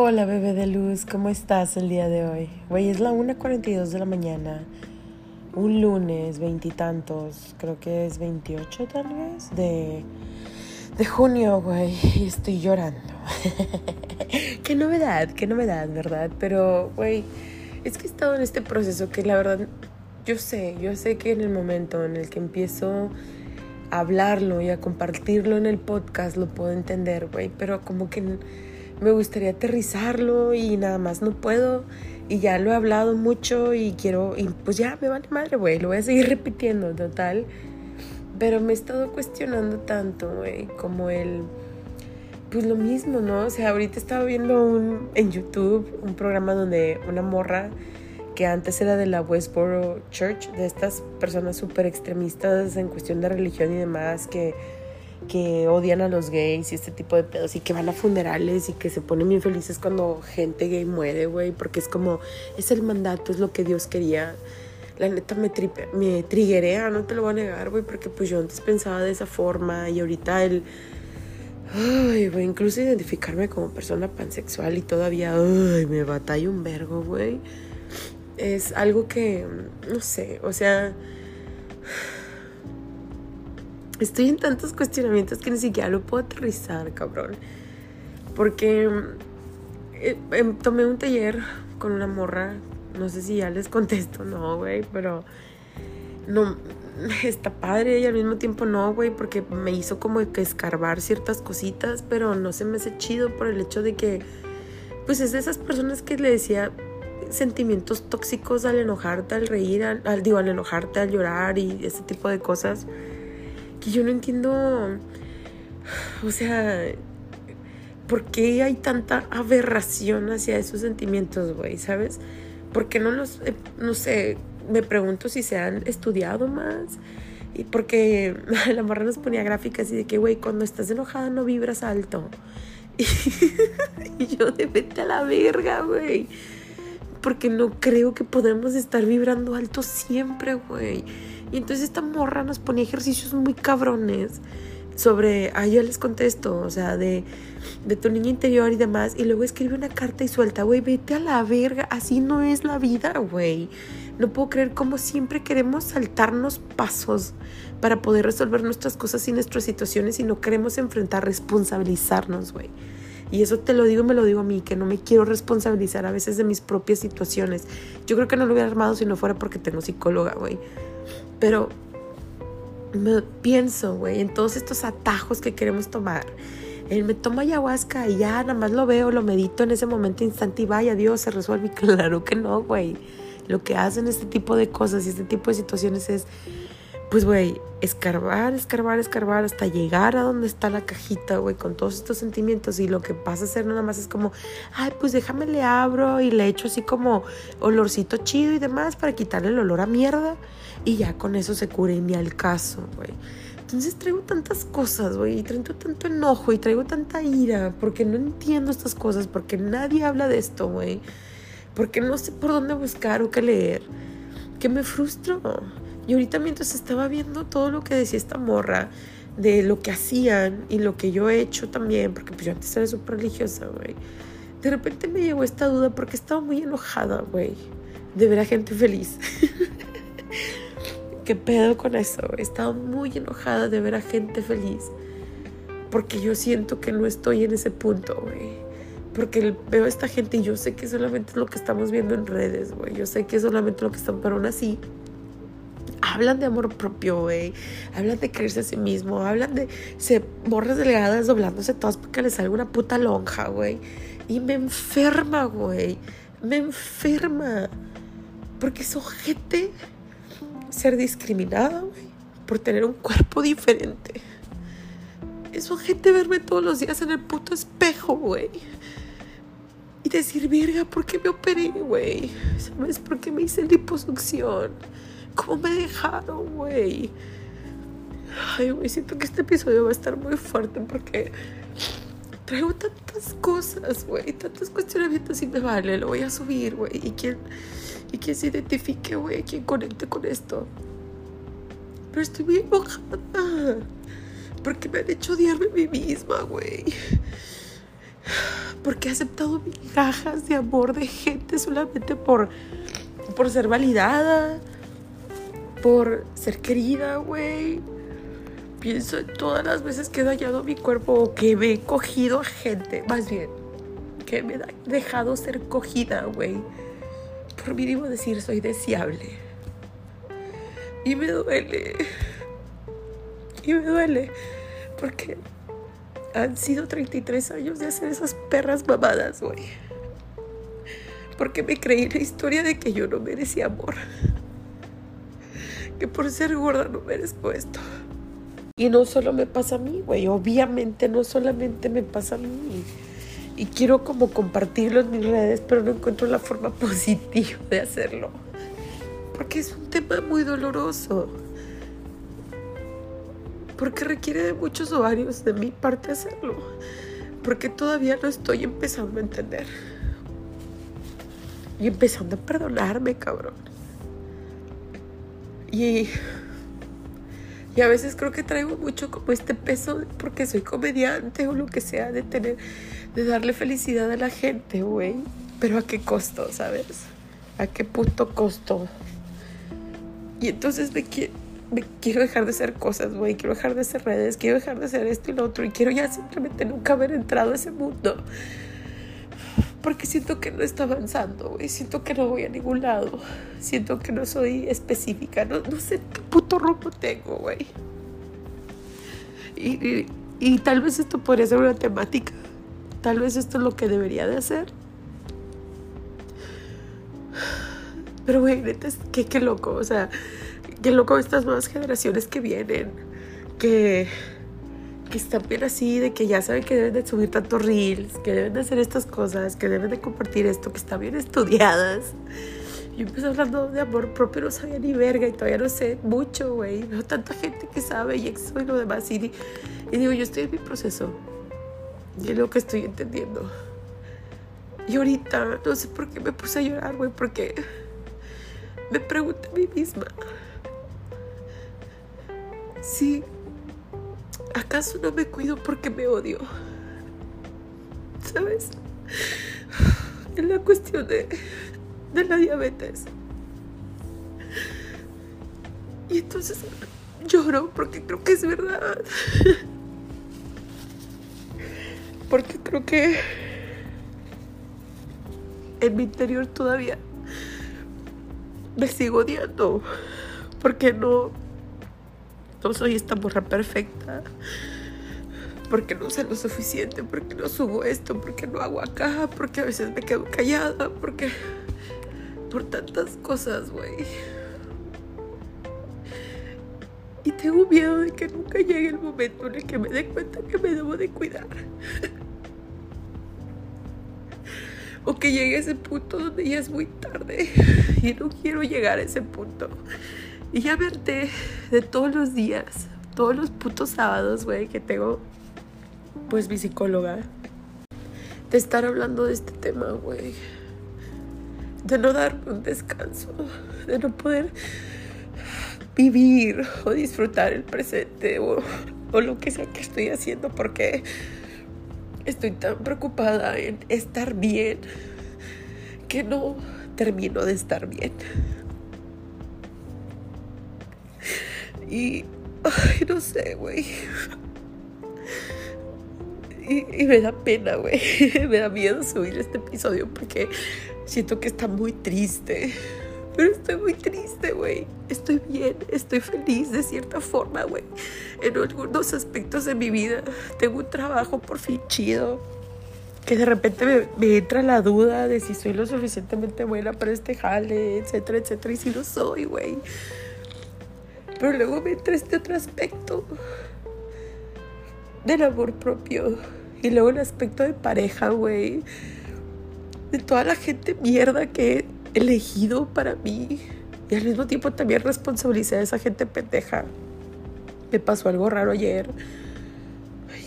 Hola bebé de luz, ¿cómo estás el día de hoy? Güey, es la 1.42 de la mañana, un lunes, veintitantos, creo que es 28 tal vez, de, de junio, güey, y estoy llorando. qué novedad, qué novedad, ¿verdad? Pero, güey, es que he estado en este proceso que la verdad, yo sé, yo sé que en el momento en el que empiezo a hablarlo y a compartirlo en el podcast lo puedo entender, güey, pero como que me gustaría aterrizarlo y nada más no puedo. Y ya lo he hablado mucho y quiero, y pues ya me vale madre, güey, lo voy a seguir repitiendo, total. Pero me he estado cuestionando tanto, güey, como el, pues lo mismo, ¿no? O sea, ahorita estaba viendo un, en YouTube un programa donde una morra que antes era de la Westboro Church, de estas personas súper extremistas en cuestión de religión y demás, que que odian a los gays y este tipo de pedos y que van a funerales y que se ponen bien felices cuando gente gay muere, güey, porque es como, es el mandato, es lo que Dios quería. La neta me, tripe, me triguea, no te lo voy a negar, güey, porque pues yo antes pensaba de esa forma y ahorita el... Ay, güey, incluso identificarme como persona pansexual y todavía, ay, me batalla un vergo, güey. Es algo que, no sé, o sea estoy en tantos cuestionamientos que ni siquiera lo puedo aterrizar, cabrón. Porque eh, em, tomé un taller con una morra, no sé si ya les contesto, no, güey, pero no, está padre y al mismo tiempo no, güey, porque me hizo como que escarbar ciertas cositas, pero no se me hace chido por el hecho de que, pues es de esas personas que le decía sentimientos tóxicos al enojarte, al reír, al digo, al enojarte, al llorar y ese tipo de cosas que yo no entiendo, o sea, ¿por qué hay tanta aberración hacia esos sentimientos, güey? ¿Sabes? ¿Por qué no los, eh, no sé, me pregunto si se han estudiado más? Y porque la morra nos ponía gráficas y de que, güey, cuando estás enojada no vibras alto. Y, yo de vete a la verga, güey. Porque no creo que podemos estar vibrando alto siempre, güey. Y entonces esta morra nos ponía ejercicios muy cabrones sobre, ah, yo les contesto, o sea, de, de tu niña interior y demás, y luego escribe una carta y suelta, güey, vete a la verga, así no es la vida, güey. No puedo creer cómo siempre queremos saltarnos pasos para poder resolver nuestras cosas y nuestras situaciones y no queremos enfrentar, responsabilizarnos, güey. Y eso te lo digo, me lo digo a mí, que no me quiero responsabilizar a veces de mis propias situaciones. Yo creo que no lo hubiera armado si no fuera porque tengo psicóloga, güey. Pero me pienso, güey, en todos estos atajos que queremos tomar. Él me toma ayahuasca y ya nada más lo veo, lo medito en ese momento instante y vaya, Dios, se resuelve. claro que no, güey. Lo que hacen este tipo de cosas y este tipo de situaciones es pues, güey, escarbar, escarbar, escarbar hasta llegar a donde está la cajita, güey, con todos estos sentimientos. Y lo que pasa a hacer nada más es como, ay, pues déjame le abro y le echo así como olorcito chido y demás para quitarle el olor a mierda. Y ya con eso se cure y ni al caso, güey. Entonces traigo tantas cosas, güey, y traigo tanto enojo y traigo tanta ira porque no entiendo estas cosas, porque nadie habla de esto, güey. Porque no sé por dónde buscar o qué leer. Que me frustro. Y ahorita mientras estaba viendo todo lo que decía esta morra, de lo que hacían y lo que yo he hecho también, porque pues yo antes era súper religiosa, güey. De repente me llegó esta duda porque estaba muy enojada, güey, de ver a gente feliz. ¿Qué pedo con eso? Estaba muy enojada de ver a gente feliz. Porque yo siento que no estoy en ese punto, güey. Porque veo a esta gente y yo sé que solamente es lo que estamos viendo en redes, güey. Yo sé que es solamente lo que están, pero aún así hablan de amor propio, güey. Hablan de quererse a sí mismo. Hablan de se morras delgadas doblándose todas porque les salga una puta lonja, güey. Y me enferma, güey. Me enferma. Porque es ojete ser discriminada, güey. Por tener un cuerpo diferente. Es ojete verme todos los días en el puto espejo, güey. Y decir, verga, ¿por qué me operé, güey? ¿Sabes por qué me hice liposucción? ¿Cómo me dejaron, güey? Ay, güey, siento que este episodio va a estar muy fuerte porque traigo tantas cosas, güey, tantos cuestionamientos y me vale, lo voy a subir, güey. Y quien, y quien se identifique, güey, quien conecte con esto. Pero estoy muy enojada porque me han hecho odiarme a mí misma, güey. porque he aceptado migajas de amor de gente solamente por, por ser validada, por ser querida, güey. Pienso en todas las veces que he dañado mi cuerpo o que me he cogido a gente, más bien, que me he dejado ser cogida, güey. Por mínimo decir soy deseable. Y me duele. Y me duele. Porque han sido 33 años de hacer esas perras mamadas, güey. Porque me creí la historia de que yo no merecía amor. Que por ser gorda no merezco esto. Y no solo me pasa a mí, güey. Obviamente no solamente me pasa a mí. Y quiero como compartirlo en mis redes, pero no encuentro la forma positiva de hacerlo. Porque es un tema muy doloroso. Porque requiere de muchos ovarios de mi parte hacerlo. Porque todavía no estoy empezando a entender. Y empezando a perdonarme, cabrón. Y y a veces creo que traigo mucho como este peso porque soy comediante o lo que sea de tener, de darle felicidad a la gente, güey. Pero a qué costo, ¿sabes? A qué puto costo. Y entonces me, me quiero dejar de hacer cosas, güey. Quiero dejar de hacer redes, quiero dejar de hacer esto y lo otro. Y quiero ya simplemente nunca haber entrado a ese mundo. Porque siento que no está avanzando, güey. Siento que no voy a ningún lado. Siento que no soy específica. No, no sé qué puto rumbo tengo, güey. Y, y, tal vez esto podría ser una temática. Tal vez esto es lo que debería de hacer. Pero, güey, neta, qué, qué loco. O sea, qué loco estas nuevas generaciones que vienen. Que que están bien así, de que ya saben que deben de subir tantos reels, que deben de hacer estas cosas, que deben de compartir esto, que están bien estudiadas. Yo empecé hablando de amor propio, no sabía ni verga y todavía no sé mucho, güey. Veo tanta gente que sabe y eso y lo demás. Y, y digo, yo estoy en mi proceso. Y es lo que estoy entendiendo. Y ahorita, no sé por qué me puse a llorar, güey, porque me pregunté a mí misma. Sí, ¿Acaso no me cuido porque me odio? ¿Sabes? En la cuestión de, de la diabetes. Y entonces lloro porque creo que es verdad. Porque creo que en mi interior todavía me sigo odiando. Porque no no soy esta morra perfecta. Porque no sé lo suficiente, porque no subo esto, porque no hago acá, porque a veces me quedo callada, porque... Por tantas cosas, güey. Y tengo miedo de que nunca llegue el momento en el que me dé cuenta que me debo de cuidar. o que llegue ese punto donde ya es muy tarde. Y no quiero llegar a ese punto. Y ya verte de todos los días, todos los putos sábados, güey, que tengo, pues mi psicóloga, de estar hablando de este tema, güey. De no darme un descanso, de no poder vivir o disfrutar el presente o, o lo que sea que estoy haciendo porque estoy tan preocupada en estar bien que no termino de estar bien. Y, no sé, güey. Y, me da pena, güey. Me da miedo subir este episodio porque siento que está muy triste. Pero estoy muy triste, güey. Estoy bien, estoy feliz de cierta forma, güey. En algunos aspectos de mi vida tengo un trabajo por fin chido. Que de repente me, me entra la duda de si soy lo suficientemente buena para este jale, etcétera, etcétera. Y si lo soy, güey. Pero luego me entra este otro aspecto del amor propio. Y luego el aspecto de pareja, güey. De toda la gente mierda que he elegido para mí. Y al mismo tiempo también responsabilizar a esa gente pendeja. Me pasó algo raro ayer.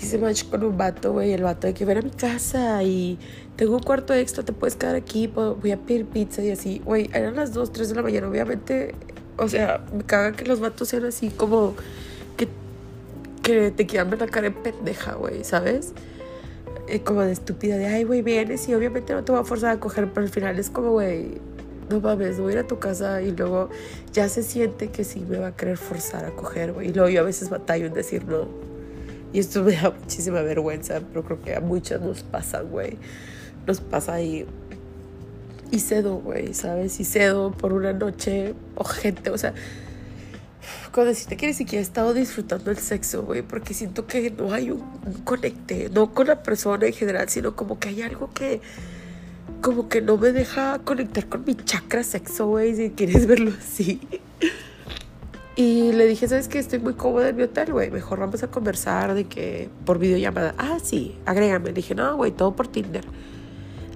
Hice match con un vato, güey. El vato de que ver a mi casa y tengo un cuarto extra, te puedes quedar aquí. Voy a pedir pizza y así. Güey, eran las 2, 3 de la mañana. Obviamente o sea, me caga que los vatos sean así como que, que te quieran ver la cara de pendeja, güey, ¿sabes? eh, como de estúpida, de ay, güey, vienes y obviamente no te voy a forzar a coger, pero al final es como, güey, no mames, voy a ir a tu casa y luego ya se siente que sí me va a querer forzar a coger, güey. Y luego yo a veces batallo en decir no. Y esto me da muchísima vergüenza, pero creo que a muchas nos pasa, güey. Nos pasa ahí. Y cedo, güey, ¿sabes? Y cedo por una noche o gente, o sea, con decirte que ni siquiera he estado disfrutando el sexo, güey, porque siento que no hay un, conecte, no con la persona en general, sino como que hay algo que, como que no me deja conectar con mi chakra sexo, güey, si quieres verlo así. Y le dije, ¿sabes qué? Estoy muy cómoda en mi hotel, güey. Mejor vamos a conversar de que por videollamada. Ah, sí, agrégame. Le dije, no, güey, todo por Tinder.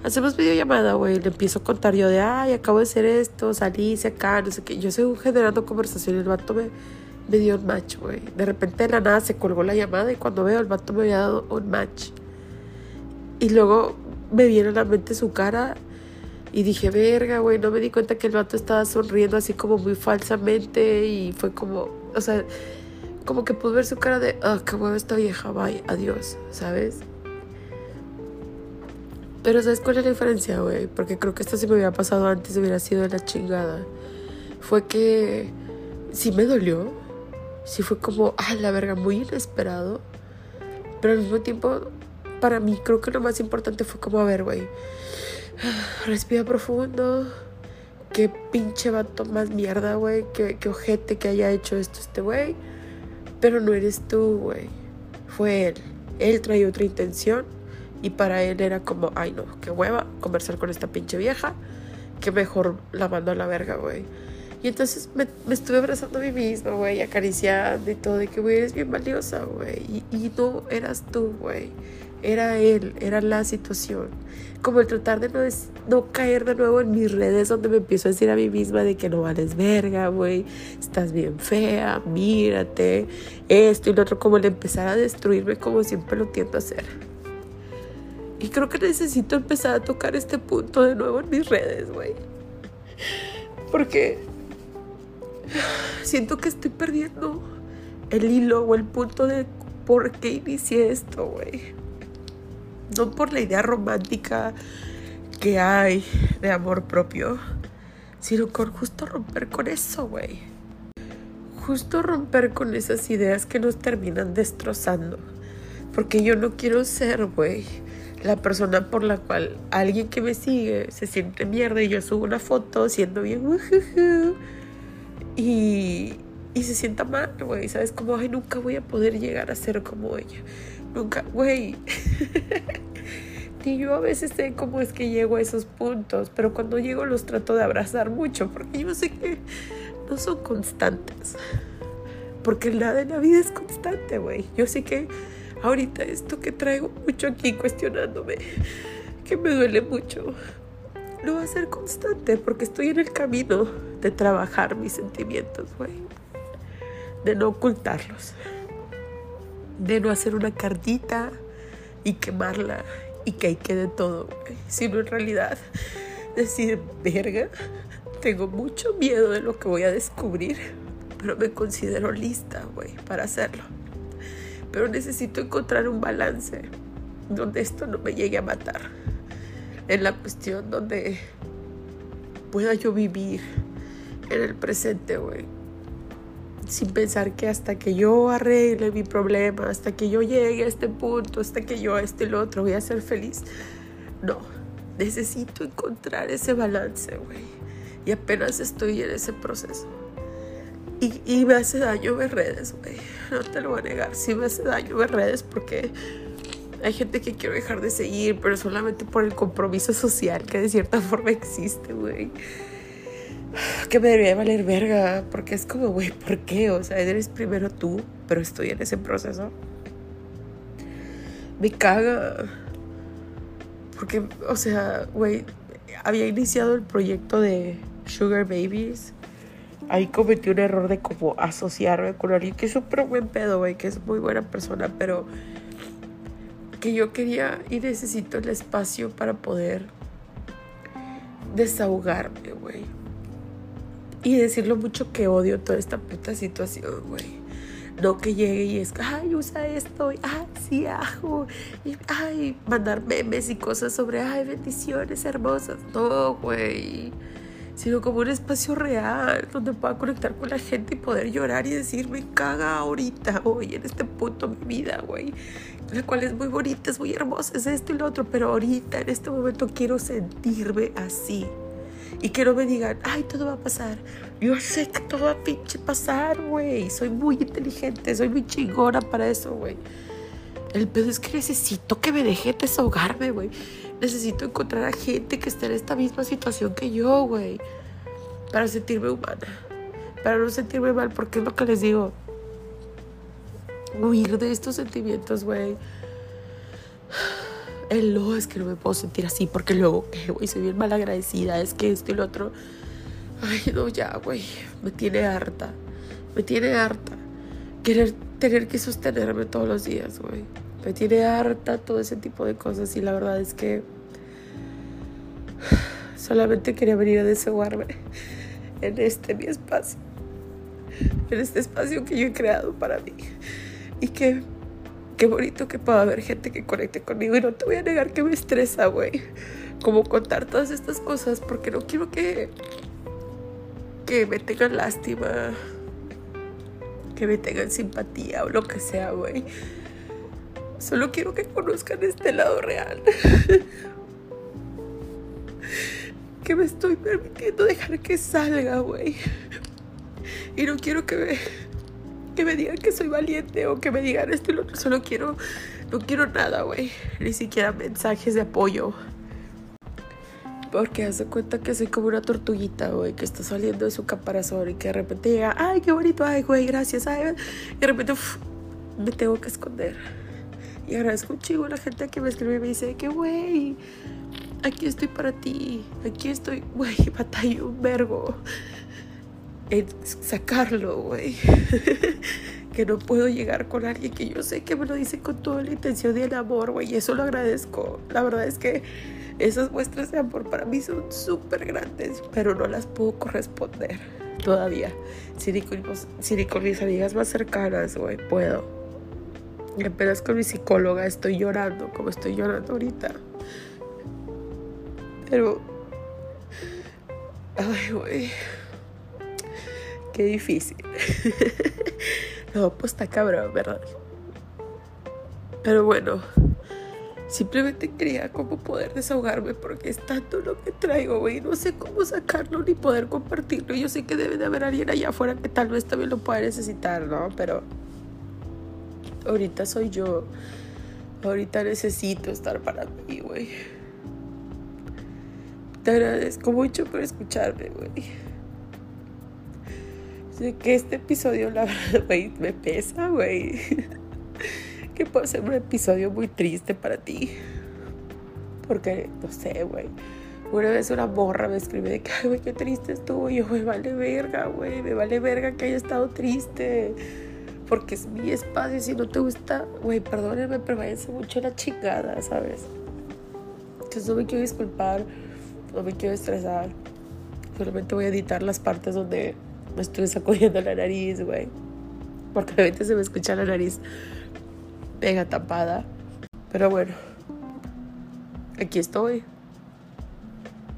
Hacemos videollamada, güey. Le empiezo a contar yo de, ay, acabo de hacer esto, salí, hice acá, no sé qué. Yo estoy generando conversación y el vato me, me dio un match, güey. De repente de la nada se colgó la llamada y cuando veo el vato me había dado un match. Y luego me viene a la mente su cara y dije, verga, güey, no me di cuenta que el vato estaba sonriendo así como muy falsamente y fue como, o sea, como que pude ver su cara de, ah, qué huevo esta vieja, bye, adiós, ¿sabes? Pero ¿sabes cuál es la diferencia, güey? Porque creo que esto si me hubiera pasado antes hubiera sido de la chingada. Fue que sí me dolió, sí fue como, ah, la verga, muy inesperado, pero al mismo tiempo, para mí creo que lo más importante fue como, a ver, güey Respira profundo. Qué pinche vato más mierda, güey. Qué, qué ojete que haya hecho esto este güey. Pero no eres tú, güey. Fue él. Él traía otra intención. Y para él era como, ay no, qué hueva conversar con esta pinche vieja. Que mejor la mando a la verga, güey. Y entonces me, estuve abrazando a mí misma, güey, acariciando y todo, de que, güey, eres bien valiosa, güey. Y, y no eras tú, güey. Era él, era la situación. Como el tratar de no, no caer de nuevo en mis redes donde me empiezo a decir a mí misma de que no vales verga, güey, estás bien fea, mírate, esto y lo otro, como el empezar a destruirme como siempre lo tiendo a hacer. Y creo que necesito empezar a tocar este punto de nuevo en mis redes, güey. Porque siento que estoy perdiendo el hilo o el punto de por qué inicié esto, güey no por la idea romántica que hay de amor propio, sino con justo romper con eso, güey. Justo romper con esas ideas que nos terminan destrozando. Porque yo no quiero ser, güey, la persona por la cual alguien que me sigue se siente mierda y yo subo una foto siendo bien y, y se sienta mal, güey. ¿Sabes? Como, ay, nunca voy a poder llegar a ser como ella. Nunca, güey. y yo a veces sé cómo es que llego a esos puntos, pero cuando llego los trato de abrazar mucho, porque yo sé que no son constantes. Porque nada en la vida es constante, güey. Yo sé que ahorita esto que traigo mucho aquí cuestionándome, que me duele mucho, no va a ser constante porque estoy en el camino de trabajar mis sentimientos, güey. De no ocultarlos de no hacer una cartita y quemarla y que ahí quede todo, sino en realidad decir, verga, tengo mucho miedo de lo que voy a descubrir, pero me considero lista, güey, para hacerlo. Pero necesito encontrar un balance donde esto no me llegue a matar. En la cuestión donde pueda yo vivir en el presente, güey sin pensar que hasta que yo arregle mi problema, hasta que yo llegue a este punto, hasta que yo a este el otro voy a ser feliz. No, necesito encontrar ese balance, güey. Y apenas estoy en ese proceso. Y, y, me hace daño ver redes, güey. No te lo voy a negar. Sí me hace daño ver redes porque hay gente que quiero dejar de seguir, pero solamente por el compromiso social que de cierta forma existe, güey que me debería valer verga, porque es como, güey, ¿por qué? O sea, eres primero tú, pero estoy en ese proceso. Me caga. Porque, o sea, güey, había iniciado el proyecto de Sugar Babies. Ahí cometí un error de como asociarme con alguien que es súper buen pedo, güey, que es muy buena persona, pero que yo quería y necesito el espacio para poder desahogarme, güey y decirlo mucho que odio toda esta puta situación, güey. No que llegue y es, ay, usa esto, ay, sí, ajo, y, ay, mandar memes y cosas sobre, ay, bendiciones hermosas. No, güey. Sino como un espacio real donde pueda conectar con la gente y poder llorar y decir, me caga ahorita, hoy, en este punto de mi vida, güey. La cual es muy bonita, es muy hermosa, es esto y lo otro, pero ahorita, en este momento, quiero sentirme así. Y que no me digan, ay, todo va a pasar. Yo sé que todo va a pinche pasar, güey. Soy muy inteligente, soy muy chingona para eso, güey. El pedo es que necesito que me deje desahogarme, güey. Necesito encontrar a gente que esté en esta misma situación que yo, güey. Para sentirme humana. Para no sentirme mal, porque es lo que les digo. Huir de estos sentimientos, güey el no, es que no me puedo sentir así porque luego, ¿qué, güey? Soy bien malagradecida, es que esto y lo otro. Ay, no, ya, güey, me tiene harta, me tiene harta. Querer tener que sostenerme todos los días, güey. Me tiene harta todo ese tipo de cosas y la verdad es que solamente quería venir a desahogarme en este mi espacio, en este espacio que yo he creado para mí y que qué bonito que pueda haber gente que conecte conmigo y no te voy a negar que me estresa, güey. Como contar todas estas cosas porque no quiero que que me tengan lástima, que me tengan simpatía o lo que sea, güey. Solo quiero que conozcan este lado real. que me estoy permitiendo dejar que salga, güey. Y no quiero que me que me digan que soy valiente o que me digan esto y lo otro. Solo quiero, no quiero nada, güey. Ni siquiera mensajes de apoyo. Porque hace cuenta que soy como una tortuguita, güey, que está saliendo de su caparazón y que de repente llega, ay, qué bonito, ay, güey, gracias, ay. Y de repente me tengo que esconder. Y agradezco un chingo a la gente que me escribe y me dice que, güey, aquí estoy para ti, aquí estoy, güey, batallo un vergo en sacarlo, güey. que no puedo llegar con alguien que yo sé que me lo dice con toda la intención y el amor, güey. Y eso lo agradezco. La verdad es que esas muestras de amor para mí son súper grandes, pero no las puedo corresponder todavía. Si ni, con mis amigas más cercanas, güey, puedo. Apenas con mi psicóloga estoy llorando, como estoy llorando ahorita. Pero... Ay, güey. Qué difícil. no, pues está cabrón, ¿verdad? Pero bueno, simplemente quería como poder desahogarme porque es tanto lo que traigo, güey. No sé cómo sacarlo ni poder compartirlo. Yo sé que debe de haber alguien allá afuera que tal vez también lo pueda necesitar, ¿no? Pero ahorita soy yo. Ahorita necesito estar para mí, güey. Te agradezco mucho por escucharme, güey. Sé que este episodio, la verdad, güey, me pesa, güey. que puede ser un episodio muy triste para ti. Porque, no sé, güey. Una vez una morra me escribe de que, ay, güey, qué triste estuvo. Y yo, me vale verga, güey. Me vale verga que haya estado triste. Porque es mi espacio. Si no te gusta, güey, perdónenme, pero váyanse mucho la chingada, ¿sabes? Entonces no me quiero disculpar. No me quiero estresar. Solamente voy a editar las partes donde me estuve sacudiendo la nariz, güey. Porque obviamente se me escucha la nariz pega tapada. Pero bueno, aquí estoy.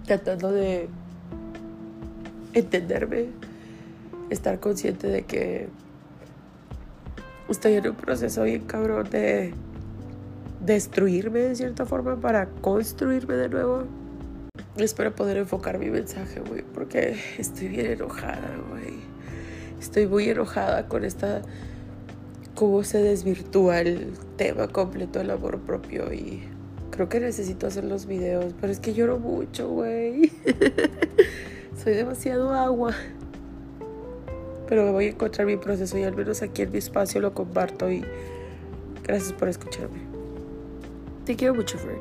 Tratando de entenderme. Estar consciente de que estoy en un proceso bien cabrón de destruirme de cierta forma para construirme de nuevo. Espero poder enfocar mi mensaje, güey, porque estoy bien enojada, güey. Estoy muy enojada con esta cómo se desvirtúa el tema completo del amor propio y creo que necesito hacer los videos, pero es que lloro mucho, güey. Soy demasiado agua. Pero voy a encontrar mi proceso y al menos aquí en mi espacio lo comparto y gracias por escucharme. Te quiero mucho, friend.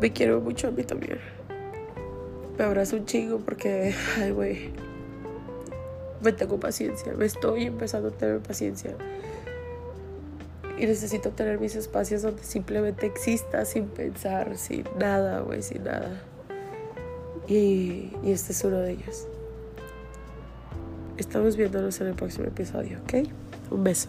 Me quiero mucho a mí también. Me abrazo un chingo porque, ay, güey, me tengo paciencia. Me estoy empezando a tener paciencia. Y necesito tener mis espacios donde simplemente exista sin pensar, sin nada, güey, sin nada. Y, y este es uno de ellos. Estamos viéndonos en el próximo episodio, ¿ok? Un beso.